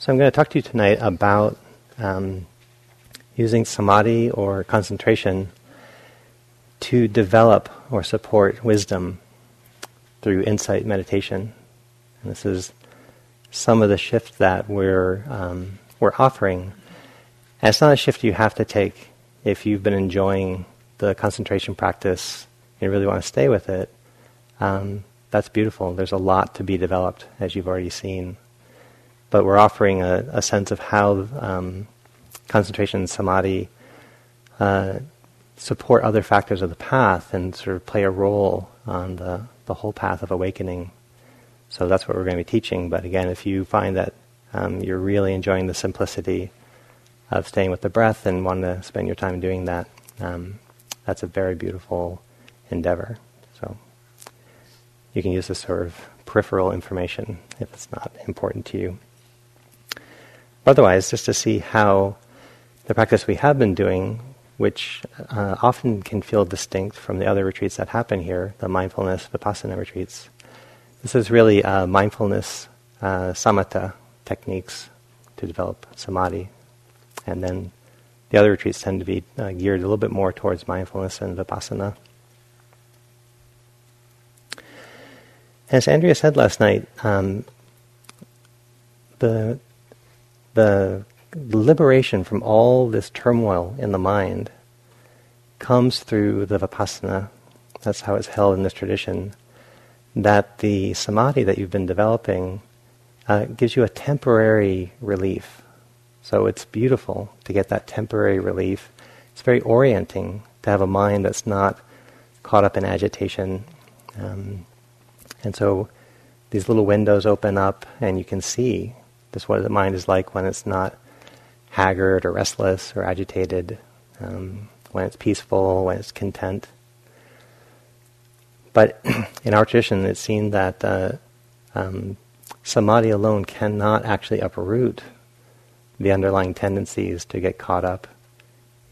So I'm going to talk to you tonight about um, using samadhi or concentration to develop or support wisdom through insight meditation. And this is some of the shift that we're um, we're offering. And it's not a shift you have to take if you've been enjoying the concentration practice and you really want to stay with it. Um, that's beautiful. There's a lot to be developed, as you've already seen. But we're offering a, a sense of how um, concentration and samadhi uh, support other factors of the path and sort of play a role on the, the whole path of awakening. So that's what we're going to be teaching. But again, if you find that um, you're really enjoying the simplicity of staying with the breath and want to spend your time doing that, um, that's a very beautiful endeavor. So you can use this sort of peripheral information if it's not important to you. Otherwise, just to see how the practice we have been doing, which uh, often can feel distinct from the other retreats that happen here, the mindfulness vipassana retreats. This is really uh, mindfulness uh, samatha techniques to develop samadhi. And then the other retreats tend to be uh, geared a little bit more towards mindfulness and vipassana. As Andrea said last night, um, the the liberation from all this turmoil in the mind comes through the vipassana. That's how it's held in this tradition. That the samadhi that you've been developing uh, gives you a temporary relief. So it's beautiful to get that temporary relief. It's very orienting to have a mind that's not caught up in agitation. Um, and so these little windows open up, and you can see just what the mind is like when it's not haggard or restless or agitated, um, when it's peaceful, when it's content. But in our tradition, it's seen that uh, um, samadhi alone cannot actually uproot the underlying tendencies to get caught up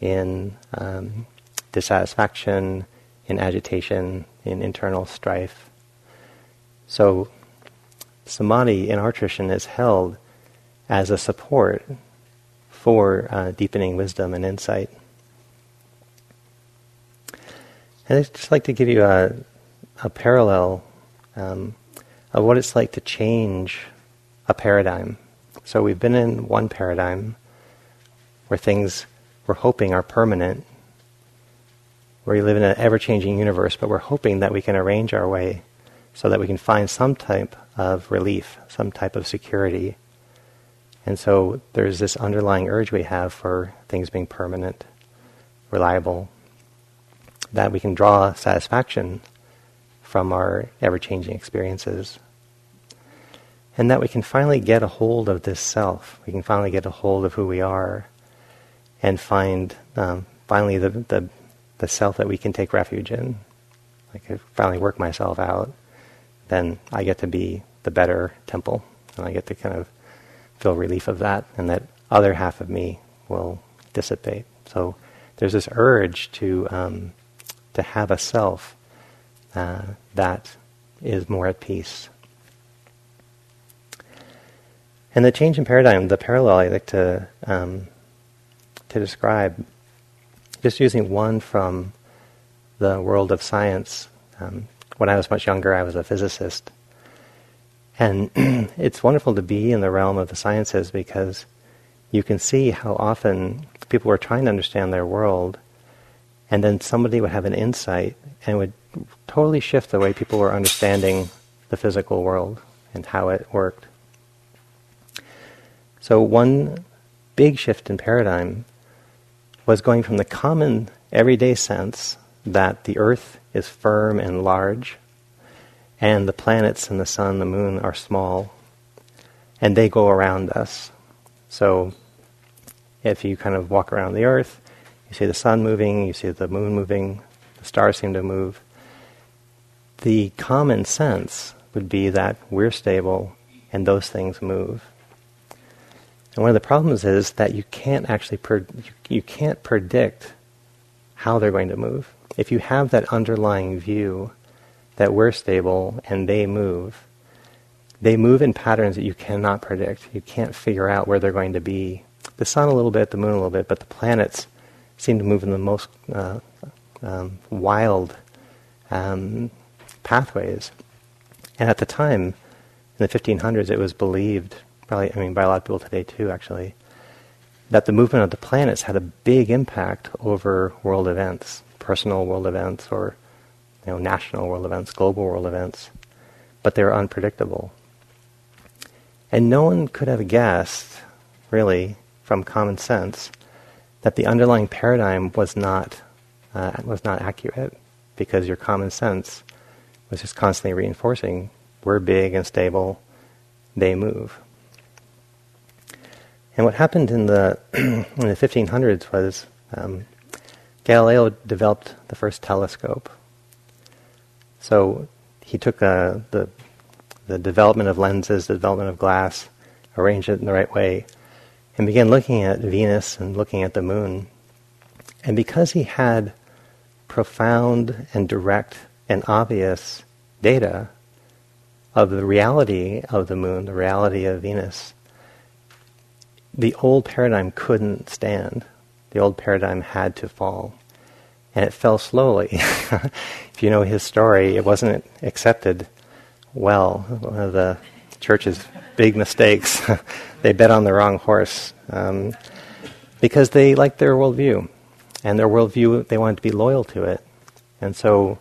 in um, dissatisfaction, in agitation, in internal strife. So, samadhi in our tradition is held as a support for uh, deepening wisdom and insight. And I'd just like to give you a, a parallel um, of what it's like to change a paradigm. So we've been in one paradigm where things we're hoping are permanent, where we live in an ever changing universe, but we're hoping that we can arrange our way so that we can find some type of relief, some type of security and so there's this underlying urge we have for things being permanent, reliable, that we can draw satisfaction from our ever changing experiences. And that we can finally get a hold of this self. We can finally get a hold of who we are and find um, finally the, the, the self that we can take refuge in. Like, I finally work myself out, then I get to be the better Tempel, and I get to kind of feel relief of that, and that other half of me will dissipate. So there's this urge to um, to have a self uh, that is more at peace. And the change in paradigm, the parallel I like to um, to describe, just using one from the world of science. Um, when I was much younger, I was a physicist, and it's wonderful to be in the realm of the sciences because you can see how often people were trying to understand their world, and then somebody would have an insight and would totally shift the way people were understanding the physical world and how it worked. So, one big shift in paradigm was going from the common everyday sense that the earth is firm and large and the planets and the sun, and the moon are small, and they go around us. So if you kind of walk around the earth, you see the sun moving, you see the moon moving, the stars seem to move. The common sense would be that we're stable and those things move. And one of the problems is that you can't actually you can't predict how they're going to move. If you have that underlying view that we're stable and they move, they move in patterns that you cannot predict. You can't figure out where they're going to be. The sun a little bit, the moon a little bit, but the planets seem to move in the most uh, um, wild um, pathways. And at the time, in the 1500s, it was believed, probably, I mean, by a lot of people today too, actually, that the movement of the planets had a big impact over world events, personal world events, or you know, national world events, global world events, but they're unpredictable. And no one could have guessed, really, from common sense, that the underlying paradigm was not uh, was not accurate, because your common sense was just constantly reinforcing we're big and stable, they move. And what happened in the in the 1500s was um, Galileo developed the first telescope. So he took uh, the the development of lenses, the development of glass, arranged it in the right way, and began looking at Venus and looking at the moon. And because he had profound and direct and obvious data of the reality of the moon, the reality of Venus, the old paradigm couldn't stand. The old paradigm had to fall. And it fell slowly. if you know his story, it wasn't accepted well. One of the church's big mistakes. they bet on the wrong horse um, because they liked their worldview. And their worldview, they wanted to be loyal to it. And so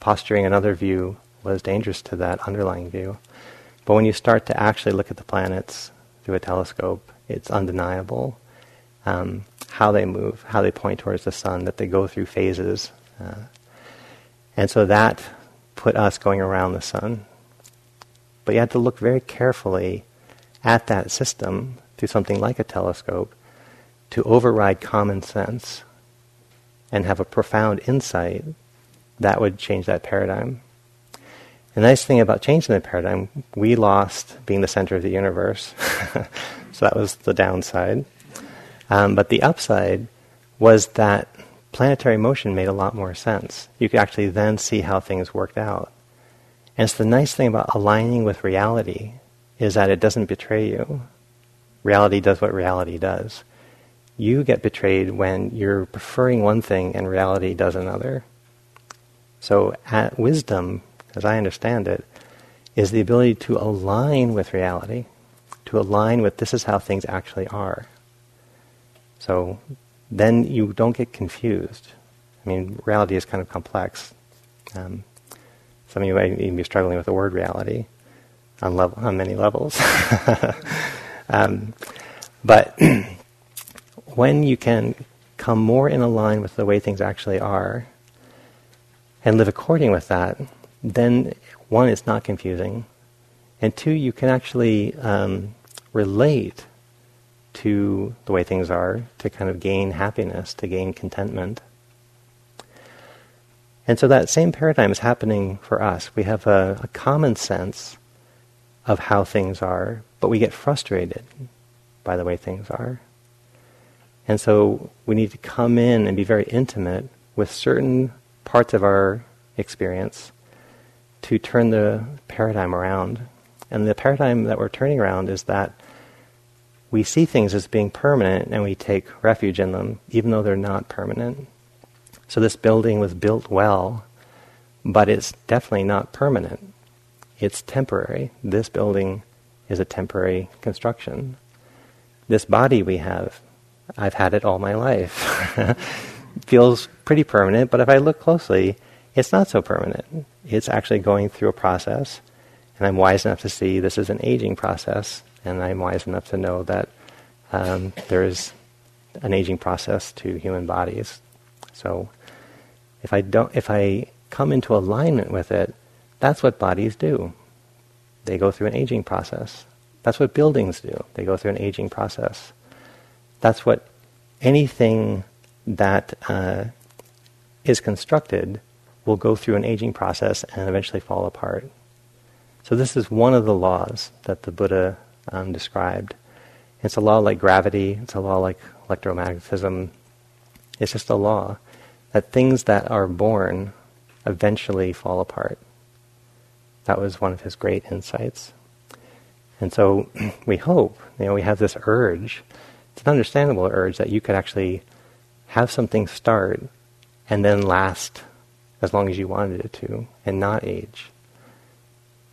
posturing another view was dangerous to that underlying view. But when you start to actually look at the planets through a telescope, it's undeniable um, how they move, how they point towards the sun, that they go through phases. Uh, and so that put us going around the sun. But you had to look very carefully at that system through something like a telescope to override common sense and have a profound insight that would change that paradigm. The nice thing about changing the paradigm, we lost being the center of the universe. so that was the downside. Um, but the upside was that planetary motion made a lot more sense. You could actually then see how things worked out. And it's the nice thing about aligning with reality is that it doesn't betray you. Reality does what reality does. You get betrayed when you're preferring one thing and reality does another. So, at wisdom, as I understand it, is the ability to align with reality, to align with this is how things actually are. So then you don't get confused. I mean, reality is kind of complex. Um, some of you might even be struggling with the word reality on, level, on many levels. um, but when you can come more in line with the way things actually are, and live according with that, then one, it's not confusing, and two, you can actually um, relate to the way things are to kind of gain happiness, to gain contentment. And so that same paradigm is happening for us. We have a, a common sense of how things are, but we get frustrated by the way things are. And so we need to come in and be very intimate with certain parts of our experience to turn the paradigm around. And the paradigm that we're turning around is that we see things as being permanent and we take refuge in them, even though they're not permanent. So this building was built well, but it's definitely not permanent. It's temporary. This building is a temporary construction. This body we have, I've had it all my life. feels pretty permanent, but if I look closely, it's not so permanent. It's actually going through a process, and I'm wise enough to see this is an aging process, and I'm wise enough to know that um, there is an aging process to human bodies. So, if I don't, if I come into alignment with it, that's what bodies do. They go through an aging process. That's what buildings do. They go through an aging process. That's what anything that uh, is constructed will go through an aging process and eventually fall apart. So this is one of the laws that the Buddha um, described. It's a law like gravity. It's a law like electromagnetism. It's just a law that things that are born eventually fall apart. That was one of his great insights. And so we hope, you know, we have this urge. It's an understandable urge that you could actually have something start and then last as long as you wanted it to and not age.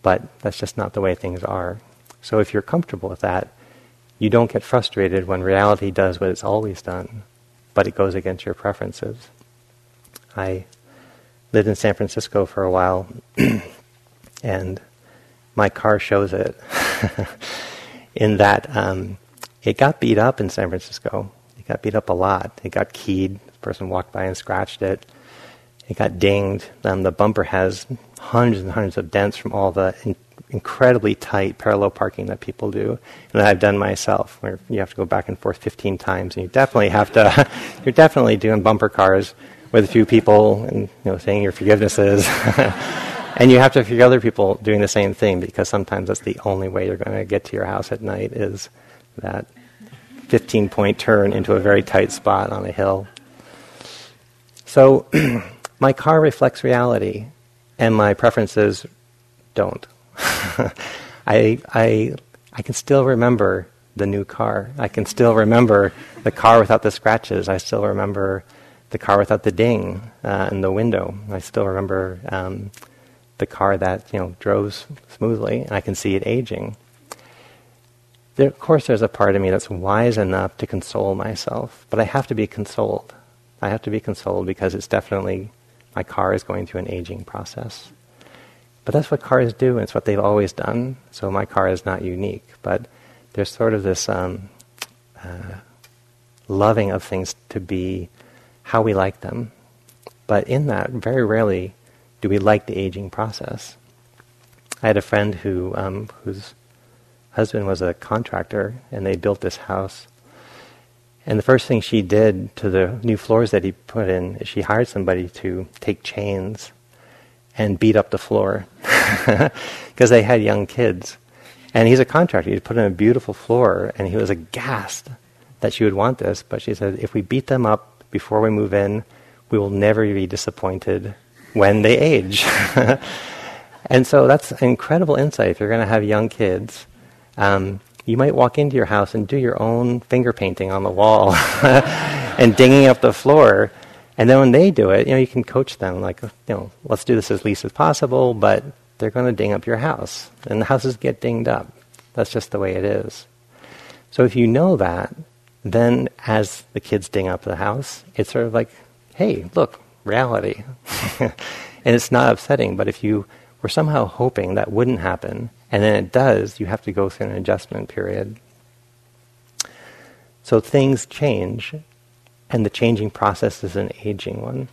But that's just not the way things are. So if you're comfortable with that, you don't get frustrated when reality does what it's always done, but it goes against your preferences. I lived in San Francisco for a while, and my car shows it in that um, it got beat up in San Francisco. It got beat up a lot. It got keyed. The person walked by and scratched it. It got dinged. Um, the bumper has hundreds and hundreds of dents from all the in- incredibly tight parallel parking that people do, and that I've done myself, where you have to go back and forth 15 times, and you definitely have to. you're definitely doing bumper cars with a few people, and you know, saying your forgivenesses. and you have to figure other people doing the same thing because sometimes that's the only way you're going to get to your house at night is that 15 point turn into a very tight spot on a hill. So my car reflects reality and my preferences don't. I, I, I can still remember the new car. I can still remember the car without the scratches. I still remember the car without the ding uh, in the window. I still remember um, the car that you know drove smoothly, and I can see it aging. There, of course, there's a part of me that's wise enough to console myself, but I have to be consoled. I have to be consoled because it's definitely my car is going through an aging process. But that's what cars do, and it's what they've always done. So my car is not unique. But there's sort of this um, uh, loving of things to be how we like them. But in that, very rarely do we like the aging process. I had a friend who um, whose husband was a contractor, and they built this house. And the first thing she did to the new floors that he put in is she hired somebody to take chains and beat up the floor because they had young kids. And he's a contractor. He put in a beautiful floor, and he was aghast that she would want this. But she said, if we beat them up before we move in, we will never be disappointed when they age. and so that's incredible insight. If you're going to have young kids, um, you might walk into your house and do your own finger painting on the wall and dinging up the floor and then when they do it, you know, you can coach them like, you know, let's do this as least as possible, but they're going to ding up your house. And the houses get dinged up. That's just the way it is. So if you know that, then as the kids ding up the house, it's sort of like, hey, look, reality. and it's not upsetting, but if you were somehow hoping that wouldn't happen, and then it does, you have to go through an adjustment period. So things change, and the changing process is an aging one,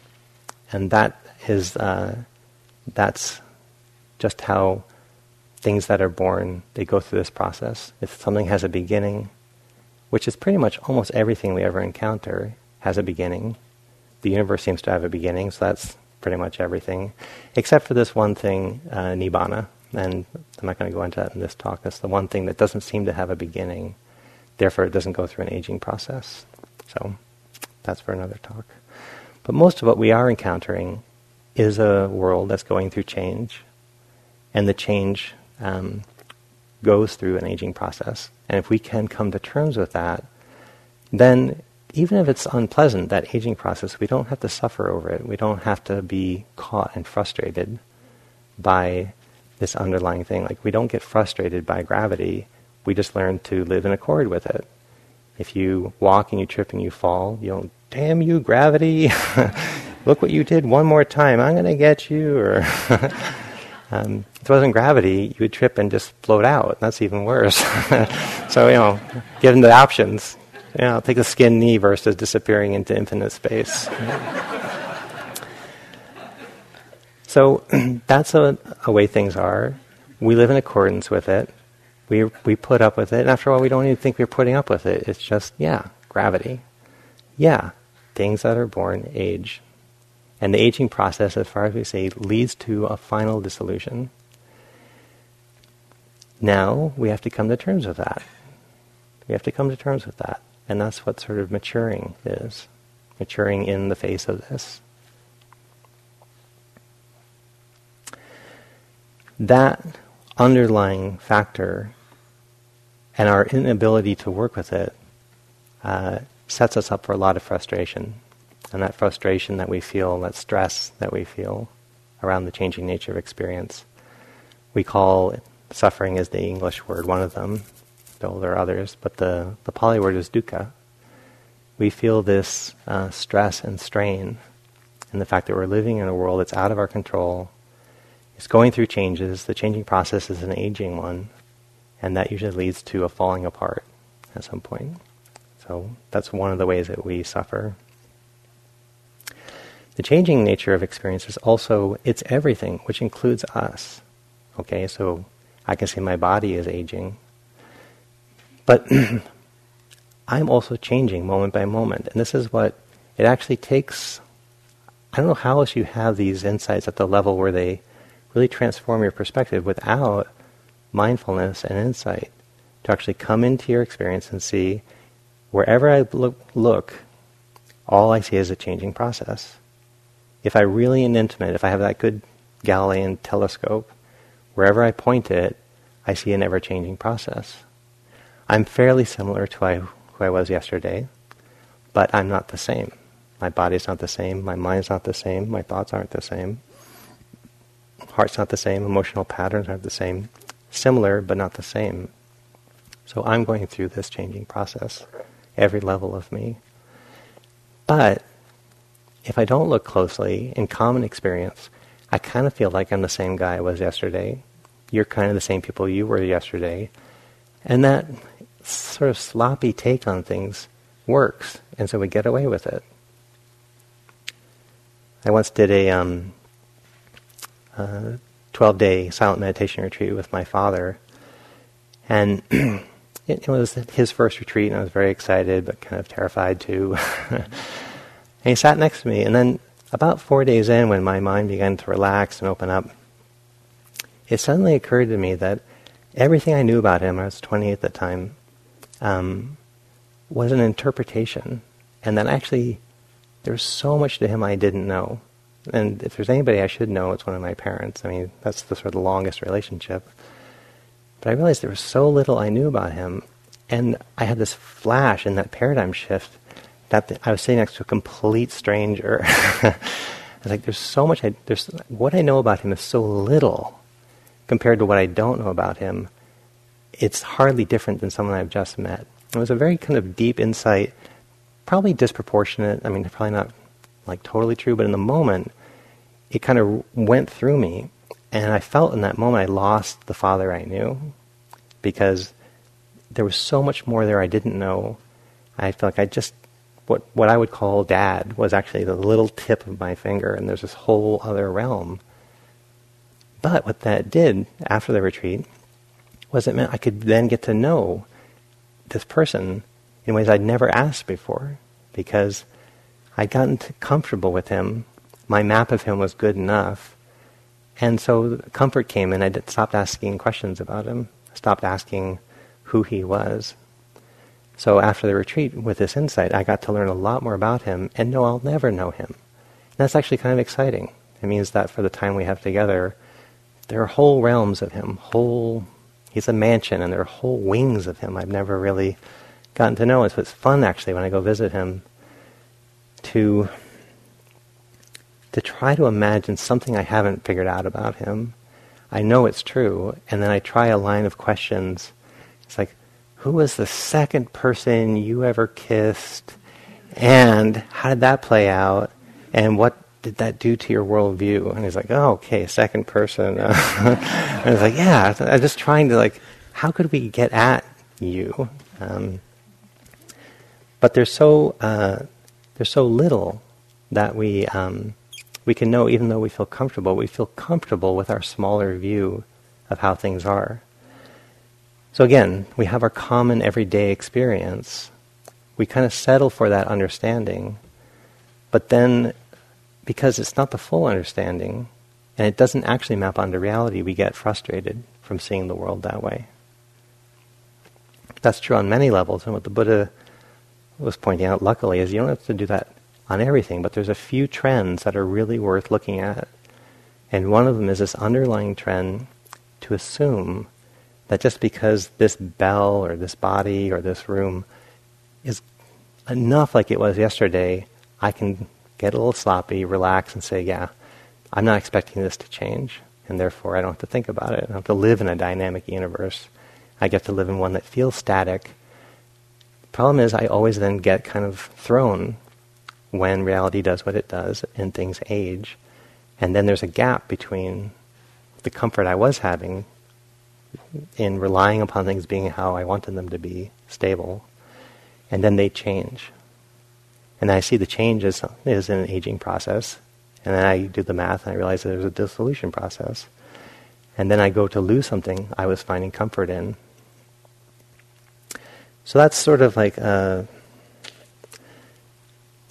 and that is uh, that's just how things that are born they go through this process. If something has a beginning, which is pretty much almost everything we ever encounter has a beginning. The universe seems to have a beginning, so that's pretty much everything, except for this one thing, uh, nibbana. And I'm not going to go into that in this talk. That's the one thing that doesn't seem to have a beginning. Therefore, it doesn't go through an aging process. So. That's for another talk. But most of what we are encountering is a world that's going through change, and the change um, goes through an aging process. And if we can come to terms with that, then even if it's unpleasant, that aging process, we don't have to suffer over it. We don't have to be caught and frustrated by this underlying thing. Like, we don't get frustrated by gravity. We just learn to live in accord with it. If you walk and you trip and you fall, you don't, damn you, gravity, look what you did one more time, I'm going to get you. Or um, if it wasn't gravity, you would trip and just float out. That's even worse. so, you know, given the options, you know, take a skin knee versus disappearing into infinite space. so that's a, a way things are. We live in accordance with it we we put up with it, and after a while, we don't even think we're putting up with it. It's just yeah, gravity. Yeah, things that are born age, and the aging process, as far as we say, leads to a final dissolution. Now we have to come to terms with that. We have to come to terms with that, and that's what sort of maturing is. Maturing in the face of this. That underlying factor And our inability to work with it uh, sets us up for a lot of frustration. And that frustration that we feel, that stress that we feel around the changing nature of experience, we call suffering is the English word, one of them, though there are others, but the, the Pali word is dukkha. We feel this uh, stress and strain and the fact that we're living in a world that's out of our control. It's going through changes. The changing process is an aging one, and that usually leads to a falling apart at some point. So that's one of the ways that we suffer. The changing nature of experience is also, it's everything, which includes us. Okay, so I can say my body is aging, but I'm also changing moment by moment. And this is what it actually takes. I don't know how else you have these insights at the level where they really transform your perspective without mindfulness and insight to actually come into your experience and see wherever I look, look all I see is a changing process. If I really am intimate, if I have that good Galilean telescope, wherever I point it, I see an ever changing process. I'm fairly similar to who I was yesterday, but I'm not the same. My body's not the same, my mind's not the same, my thoughts aren't the same, heart's not the same, emotional patterns aren't the same. Similar, but not the same. So I'm going through this changing process, every level of me. But if I don't look closely, in common experience, I kind of feel like I'm the same guy I was yesterday. You're kind of the same people you were yesterday. And that sort of sloppy take on things works, and so we get away with it. I once did a um, 12 day silent meditation retreat with my father, and it, it, was his first retreat, and I was very excited but kind of terrified too. and he sat next to me, and then about four days in, when my mind began to relax and open up, it suddenly occurred to me that everything I knew about him, I was 20 at the time, um, was an interpretation, and that actually there was so much to him I didn't know. And if there's anybody I should know, it's one of my parents. I mean, that's the sort of the longest relationship. But I realized there was so little I knew about him, and I had this flash in that paradigm shift that I was sitting next to a complete stranger. I was like, there's so much. I, there's what I know about him is so little compared to what I don't know about him it's hardly different than someone I've just met. It was a very kind of deep insight, probably disproportionate. I mean, probably not like totally true, but in the moment, it kind of went through me. And I felt in that moment I lost the father I knew because there was so much more there I didn't know. I felt like I just, what, what I would call dad was actually the little tip of my finger, and there's this whole other realm. But what that did after the retreat was it meant I could then get to know this person in ways I'd never asked before because I'd gotten comfortable with him. My map of him was good enough. And so comfort came and I stopped asking questions about him, stopped asking who he was. So after the retreat with this insight, I got to learn a lot more about him and know I'll never know him. And that's actually kind of exciting. It means that for the time we have together, there are whole realms of him, whole he's a mansion and there are whole wings of him I've never really gotten to know. So it's fun actually when I go visit him to to try to imagine something I haven't figured out about him. I know it's true, and then I try a line of questions. It's like, who was the second person you ever kissed? And how did that play out? And what did that do to your worldview? And he's like, oh, okay, second person. and I was like, yeah, I'm just trying to like, how could we get at you? Um, but there's so uh, there's so little that we um, we can know, even though we feel comfortable. We feel comfortable with our smaller view of how things are. So again, we have our common everyday experience. We kind of settle for that understanding, but then because it's not the full understanding and it doesn't actually map onto reality, we get frustrated from seeing the world that way. That's true on many levels, and what the Buddha was pointing out, luckily, is you don't have to do that on everything, but there's a few trends that are really worth looking at. And one of them is this underlying trend to assume that just because this bell or this body or this room is enough like it was yesterday, I can get a little sloppy, relax, and say, yeah, I'm not expecting this to change, and therefore I don't have to think about it. I don't have to live in a dynamic universe. I get to live in one that feels static. Problem is, I always then get kind of thrown when reality does what it does and things age. And then there's a gap between the comfort I was having in relying upon things being how I wanted them to be, stable, and then they change. And I see the change as, as an aging process, and then I do the math and I realize that there's a dissolution process. And then I go to lose something I was finding comfort in. So that's sort of like a,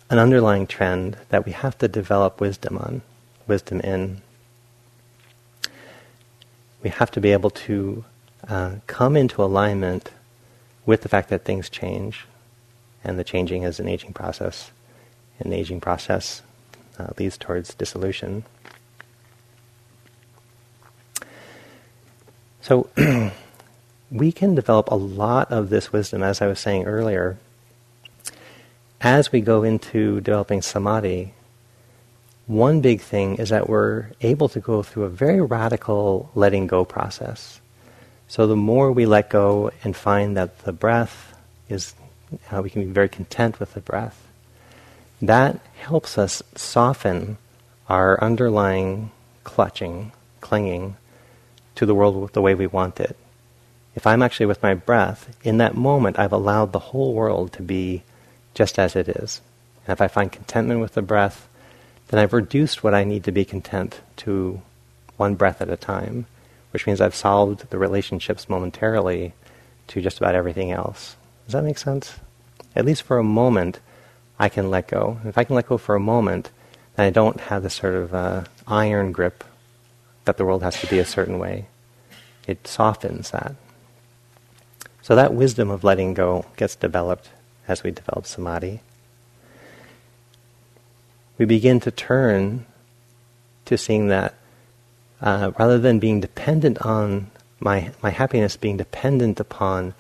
an underlying trend that we have to develop wisdom on, wisdom in. We have to be able to uh, come into alignment with the fact that things change, and the changing is an aging process, and the aging process uh, leads towards dissolution. So we can develop a lot of this wisdom, as I was saying earlier, as we go into developing samadhi. One big thing is that we're able to go through a very radical letting go process. So the more we let go and find that the breath is, uh, we can be very content with the breath, that helps us soften our underlying clutching, clinging to the world the way we want it. If I'm actually with my breath, in that moment I've allowed the whole world to be just as it is. And if I find contentment with the breath, then I've reduced what I need to be content to one breath at a time, which means I've solved the relationships momentarily to just about everything else. Does that make sense? At least for a moment, I can let go. If I can let go for a moment, then I don't have this sort of uh, iron grip that the world has to be a certain way. It softens that. So that wisdom of letting go gets developed as we develop samadhi. We begin to turn to seeing that uh, rather than being dependent on my, my happiness being dependent upon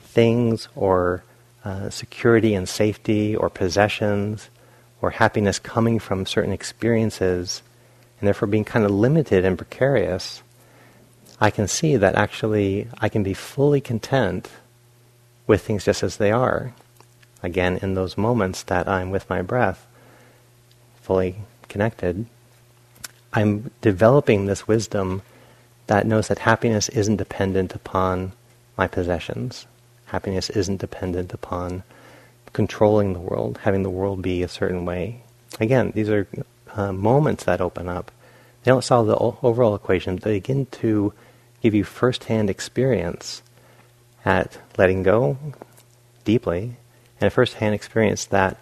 things or uh, security and safety or possessions or happiness coming from certain experiences and therefore being kind of limited and precarious, I can see that actually I can be fully content with things just as they are. Again, in those moments that I'm with my breath, fully connected, I'm developing this wisdom that knows that happiness isn't dependent upon my possessions. Happiness isn't dependent upon controlling the world, having the world be a certain way. Again, these are uh, moments that open up. They don't solve the overall equation. They begin to give you first-hand experience at letting go deeply, and a first-hand experience that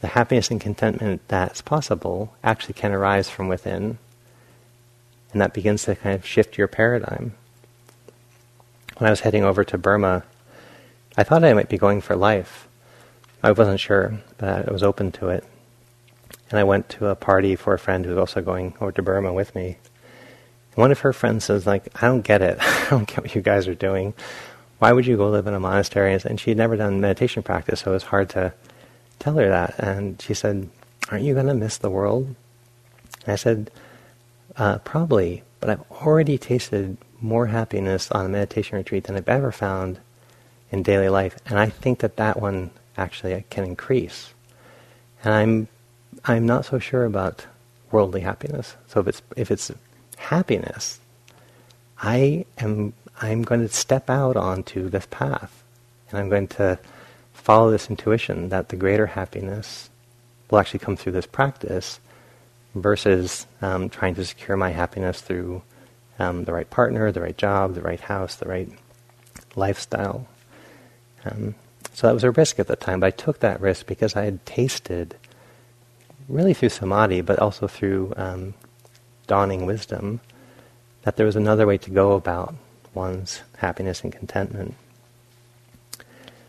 the happiness and contentment that's possible actually can arise from within, and that begins to kind of shift your paradigm. When I was heading over to Burma I thought I might be going for life. I wasn't sure, but I was open to it. And I went to a party for a friend who was also going over to Burma with me. One of her friends says, like, I don't get it. I don't get what you guys are doing. Why would you go live in a monastery? And she had never done meditation practice, so it was hard to tell her that. And she said, aren't you going to miss the world? And I said, uh, probably, but I've already tasted more happiness on a meditation retreat than I've ever found in daily life, and I think that that one actually can increase. And I'm I'm not so sure about worldly happiness. So if it's if it's happiness, I am I'm going to step out onto this path, and I'm going to follow this intuition that the greater happiness will actually come through this practice, versus um, trying to secure my happiness through um, the right partner, the right job, the right house, the right lifestyle. Um, so that was a risk at the time, but I took that risk because I had tasted, really through samadhi, but also through um, dawning wisdom, that there was another way to go about one's happiness and contentment.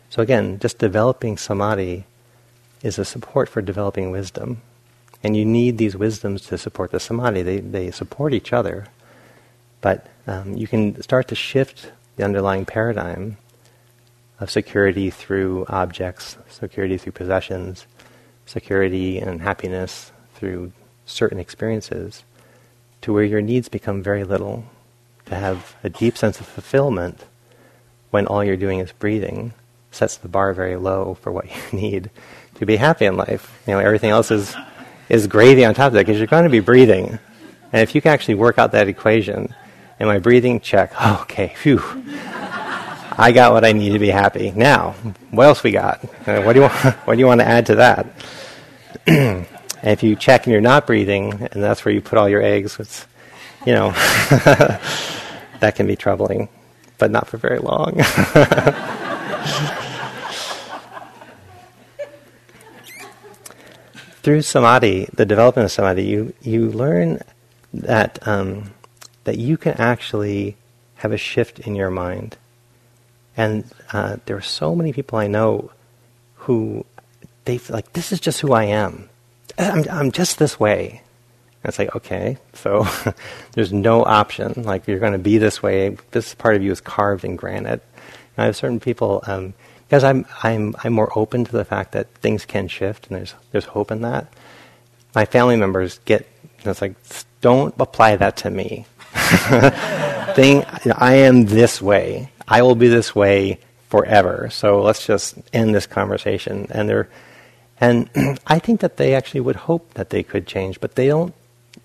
So again, just developing samadhi is a support for developing wisdom. And you need these wisdoms to support the samadhi. They, they support each other. But um, you can start to shift the underlying paradigm of security through objects, security through possessions, security and happiness through certain experiences, to where your needs become very little, to have a deep sense of fulfillment when all you're doing is breathing sets the bar very low for what you need to be happy in life. You know, everything else is is gravy on top of that because you're going to be breathing. And if you can actually work out that equation, am I breathing? Check. Oh, okay, phew. I got what I need to be happy. Now, what else we got? Uh, what do you want, what do you want to add to that? and if you check and you're not breathing, and that's where you put all your eggs, it's, you know, that can be troubling, but not for very long. Through samadhi, the development of samadhi, you, you learn that, um, that you can actually have a shift in your mind. And uh, there are so many people I know who they like, this is just who I am. I'm, I'm just this way. And it's like, okay, so there's no option. Like, you're going to be this way. This part of you is carved in granite. And I have certain people, um, because I'm, I'm, I'm more open to the fact that things can shift and there's, there's hope in that. My family members get, it's like, don't apply that to me. Thing, I am this way. I will be this way forever. So let's just end this conversation. And they're, and I think that they actually would hope that they could change, but they don't.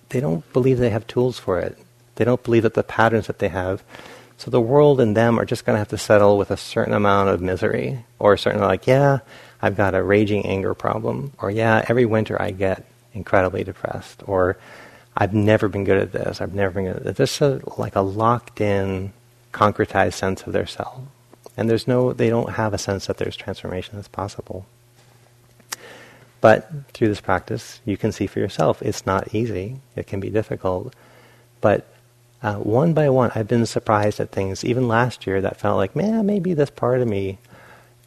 They don't believe they have tools for it. They don't believe that the patterns that they have so the world and them are just going to have to settle with a certain amount of misery, or a certain like, yeah, I've got a raging anger problem, or yeah, every winter I get incredibly depressed, or I've never been good at this, I've never been good at this. Just a, like a locked-in, concretized sense of their self, and there's no, they don't have a sense that there's transformation that's possible. But through this practice, you can see for yourself it's not easy. It can be difficult, but uh, one by one, I've been surprised at things, even last year, that felt like, man, maybe this part of me,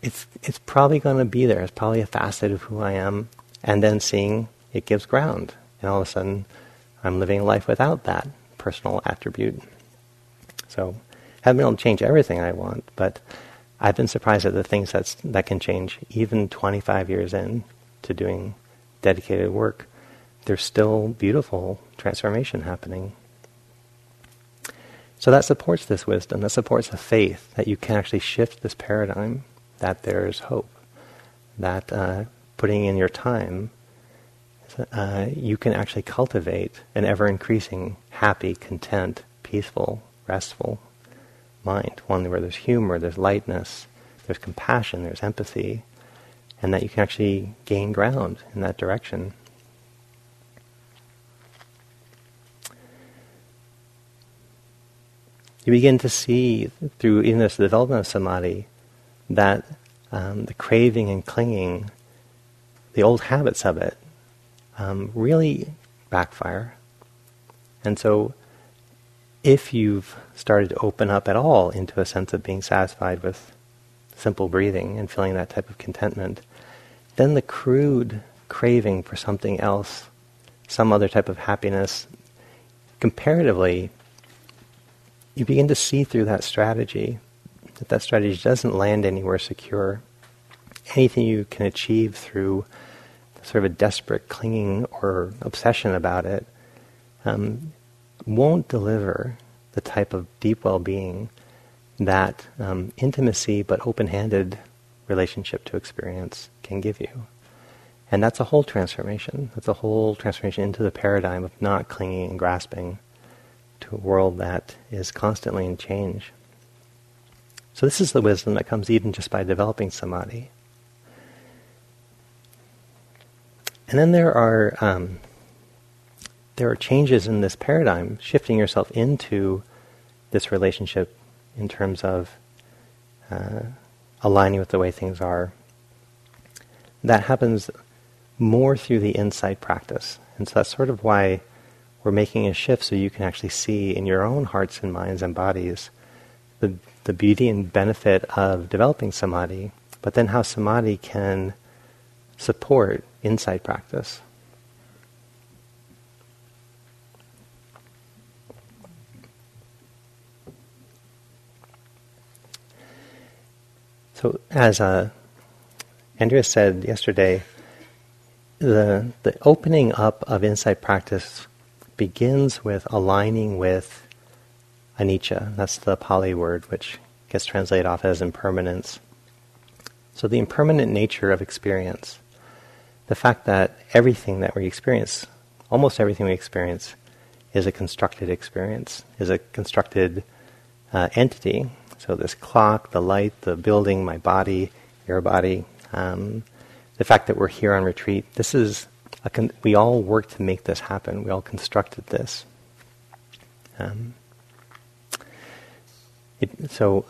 it's, it's probably going to be there. It's probably a facet of who I am. And then seeing it gives ground. And all of a sudden, I'm living a life without that personal attribute. So, haven't been able to change everything I want, but I've been surprised at the things that's, that can change even 25 years in to doing dedicated work. There's still beautiful transformation happening. So that supports this wisdom, that supports the faith that you can actually shift this paradigm, that there's hope, that uh, putting in your time, uh, you can actually cultivate an ever increasing, happy, content, peaceful, restful mind, one where there's humor, there's lightness, there's compassion, there's empathy, and that you can actually gain ground in that direction. you begin to see through even this development of samadhi that um, the craving and clinging, the old habits of it, um, really backfire. And so, if you've started to open up at all into a sense of being satisfied with simple breathing and feeling that type of contentment, then the crude craving for something else, some other type of happiness, comparatively you begin to see through that strategy that that strategy doesn't land anywhere secure. Anything you can achieve through sort of a desperate clinging or obsession about it um, won't deliver the type of deep well-being that um, intimacy but open-handed relationship to experience can give you. And that's a whole transformation. That's a whole transformation into the paradigm of not clinging and grasping to a world that is constantly in change. So this is the wisdom that comes even just by developing samadhi. And then there are um, there are changes in this paradigm, shifting yourself into this relationship in terms of uh, aligning with the way things are. That happens more through the insight practice, and so that's sort of why we're making a shift so you can actually see in your own hearts and minds and bodies the, the beauty and benefit of developing samadhi, but then how samadhi can support insight practice. So, as uh, Andrea said yesterday, the, the opening up of insight practice begins with aligning with anicca. That's the Pali word, which gets translated off as impermanence. So, the impermanent nature of experience, the fact that everything that we experience, almost everything we experience, is a constructed experience, is a constructed uh, entity. So, this clock, the light, the building, my body, your body, um, the fact that we're here on retreat, this is con- we all worked to make this happen. We all constructed this. Um, it, so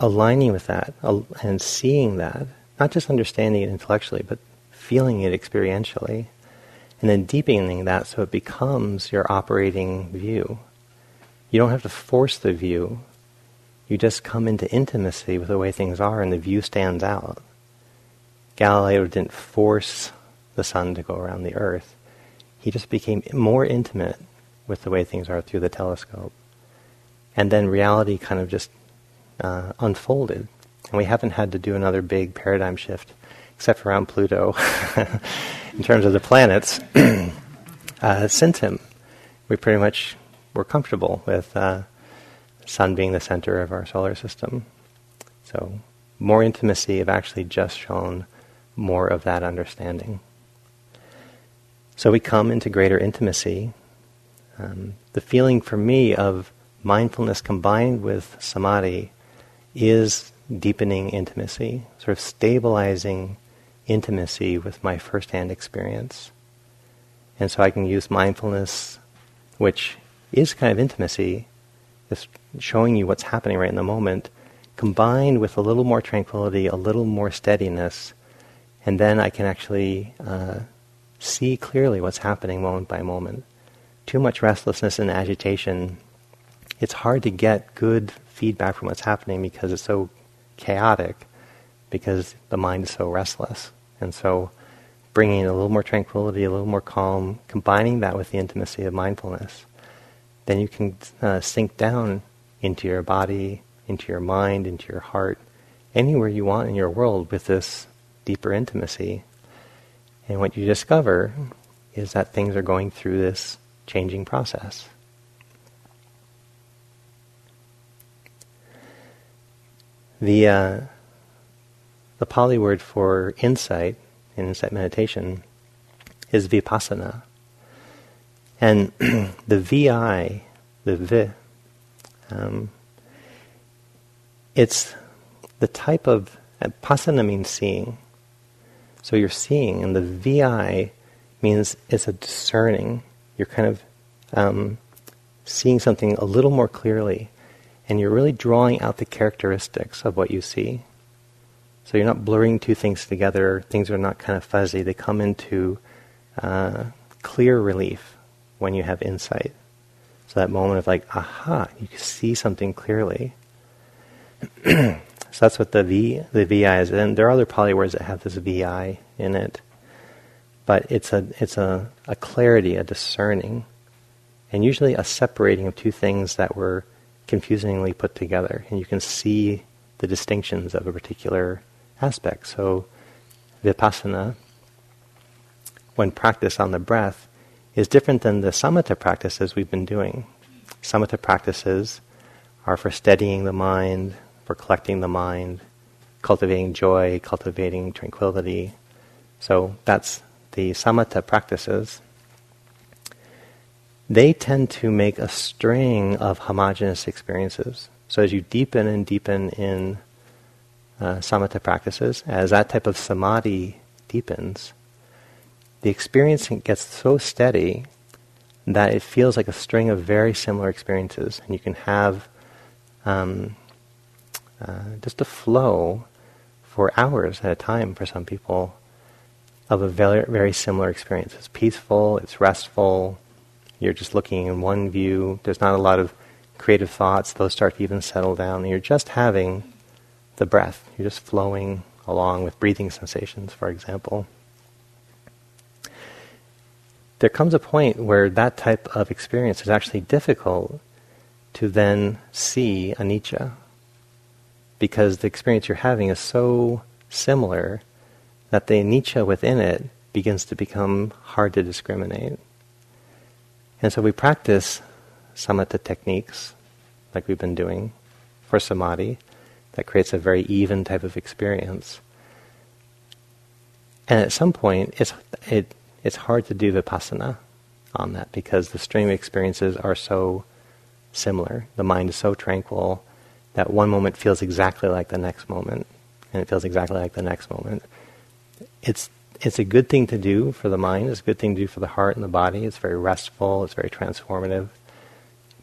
aligning with that and seeing that, not just understanding it intellectually, but feeling it experientially, and then deepening that so it becomes your operating view. You don't have to force the view. You just come into intimacy with the way things are, and the view stands out. Galileo didn't force the sun to go around the earth. He just became more intimate with the way things are through the telescope. And then reality kind of just uh, unfolded. And we haven't had to do another big paradigm shift, except around Pluto, in terms of the planets. uh, since him, we pretty much were comfortable with uh, sun being the center of our solar system. So more intimacy have actually just shown more of that understanding. So we come into greater intimacy. Um, the feeling for me of mindfulness combined with samadhi is deepening intimacy, sort of stabilizing intimacy with my firsthand experience. And so I can use mindfulness, which is kind of intimacy, just showing you what's happening right in the moment, combined with a little more tranquility, a little more steadiness, and then I can actually uh, see clearly what's happening moment by moment. Too much restlessness and agitation, it's hard to get good feedback from what's happening because it's so chaotic, because the mind is so restless. And so, bringing a little more tranquility, a little more calm, combining that with the intimacy of mindfulness, then you can uh, sink down into your body, into your mind, into your heart, anywhere you want in your world with this deeper intimacy. And what you discover is that things are going through this changing process. The, uh, the Pali word for insight in insight meditation is vipassana. And the VI, the vi, um, it's the type of, uh, passana means seeing. So you're seeing, and the VI means it's a discerning. You're kind of um, seeing something a little more clearly, and you're really drawing out the characteristics of what you see. So you're not blurring two things together. Things are not kind of fuzzy. They come into uh, clear relief when you have insight. So that moment of like, aha, you can see something clearly. So that's what the V the VI is. And there are other Pali words that have this VI in it. But it's a it's a, a clarity, a discerning, and usually a separating of two things that were confusingly put together. And you can see the distinctions of a particular aspect. So vipassana, when practiced on the breath, is different than the samatha practices we've been doing. Samatha practices are for steadying the mind, for collecting the mind, cultivating joy, cultivating tranquility. So that's the samatha practices. They tend to make a string of homogenous experiences. So as you deepen and deepen in uh, samatha practices, as that type of samadhi deepens, the experience gets so steady that it feels like a string of very similar experiences, and you can have um, uh, just a flow for hours at a time for some people of a very, very similar experience. It's peaceful, it's restful, you're just looking in one view, there's not a lot of creative thoughts, those start to even settle down, you're just having the breath. You're just flowing along with breathing sensations, for example. There comes a point where that type of experience is actually difficult to then see anicca because the experience you're having is so similar that the anicca within it begins to become hard to discriminate. And so we practice samatha techniques, like we've been doing for samadhi, that creates a very even type of experience. And at some point, it's, it, it's hard to do vipassana on that because the stream experiences are so similar. The mind is so tranquil that one moment feels exactly like the next moment, and it feels exactly like the next moment. It's it's a good thing to do for the mind. It's a good thing to do for the heart and the body. It's very restful. It's very transformative.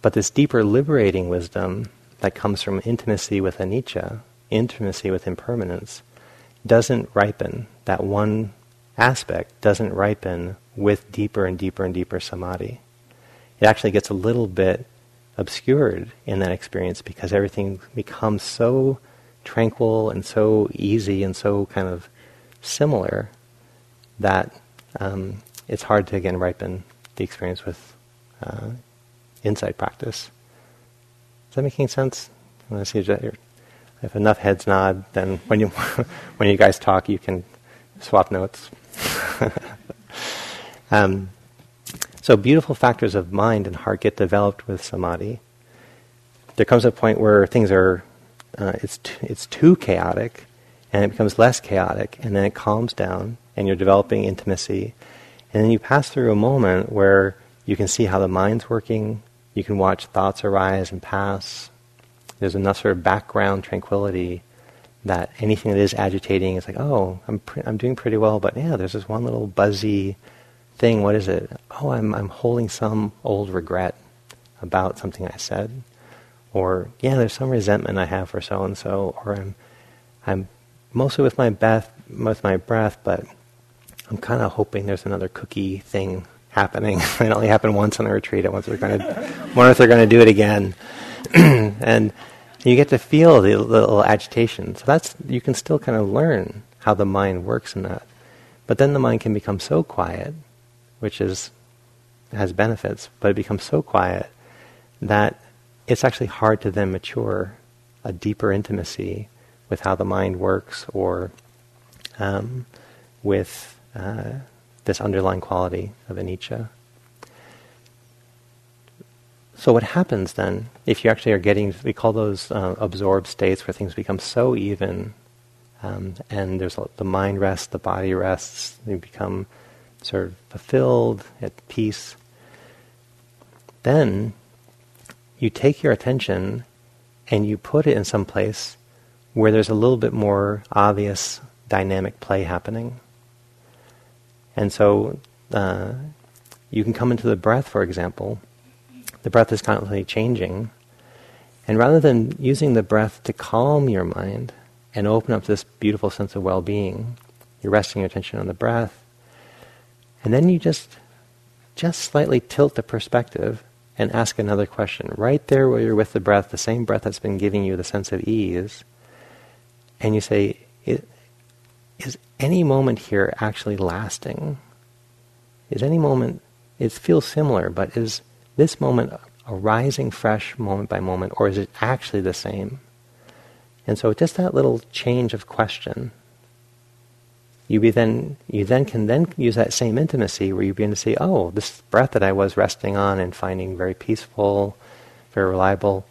But this deeper liberating wisdom that comes from intimacy with anicca, intimacy with impermanence, doesn't ripen. That one aspect doesn't ripen with deeper and deeper and deeper samadhi. It actually gets a little bit obscured in that experience because everything becomes so tranquil and so easy and so kind of similar that um, it's hard to again ripen the experience with uh, insight practice. Is that making sense? I see if enough heads nod, then when you when you guys talk, you can swap notes. um, so beautiful factors of mind and heart get developed with samadhi. There comes a point where things are, uh, it's, t- it's too chaotic, and it becomes less chaotic, and then it calms down, and you're developing intimacy. And then you pass through a moment where you can see how the mind's working, you can watch thoughts arise and pass. There's enough sort of background tranquility that anything that is agitating is like, oh, I'm, pre- I'm doing pretty well, but yeah, there's this one little buzzy thing. What is it? Oh, I'm, I'm holding some old regret about something I said. Or, yeah, there's some resentment I have for so and so. Or I'm, I'm mostly with my breath, with my breath, but I'm kind of hoping there's another cookie thing happening. it only happened once on a retreat. I wonder if they're going to do it again. and you get to feel the little agitation. So that's you can still kind of learn how the mind works in that. But then the mind can become so quiet which is has benefits, but it becomes so quiet that it's actually hard to then mature a deeper intimacy with how the mind works or um, with uh, this underlying quality of anicca. So what happens then, if you actually are getting, we call those uh, absorbed states where things become so even, um, and there's the mind rests, the body rests, they become sort of fulfilled, at peace, then you take your attention and you put it in some place where there's a little bit more obvious dynamic play happening. And so uh, you can come into the breath, for example. The breath is constantly changing. And rather than using the breath to calm your mind and open up this beautiful sense of well being, you're resting your attention on the breath and then you just just slightly tilt the perspective and ask another question. Right there where you're with the breath, the same breath that's been giving you the sense of ease. And you say, is any moment here actually lasting? Is any moment, it feels similar, but is this moment arising fresh moment by moment, or is it actually the same? And so just that little change of question you then you then can then use that same intimacy where you begin to see, oh, this breath that I was resting on and finding very peaceful, very reliable,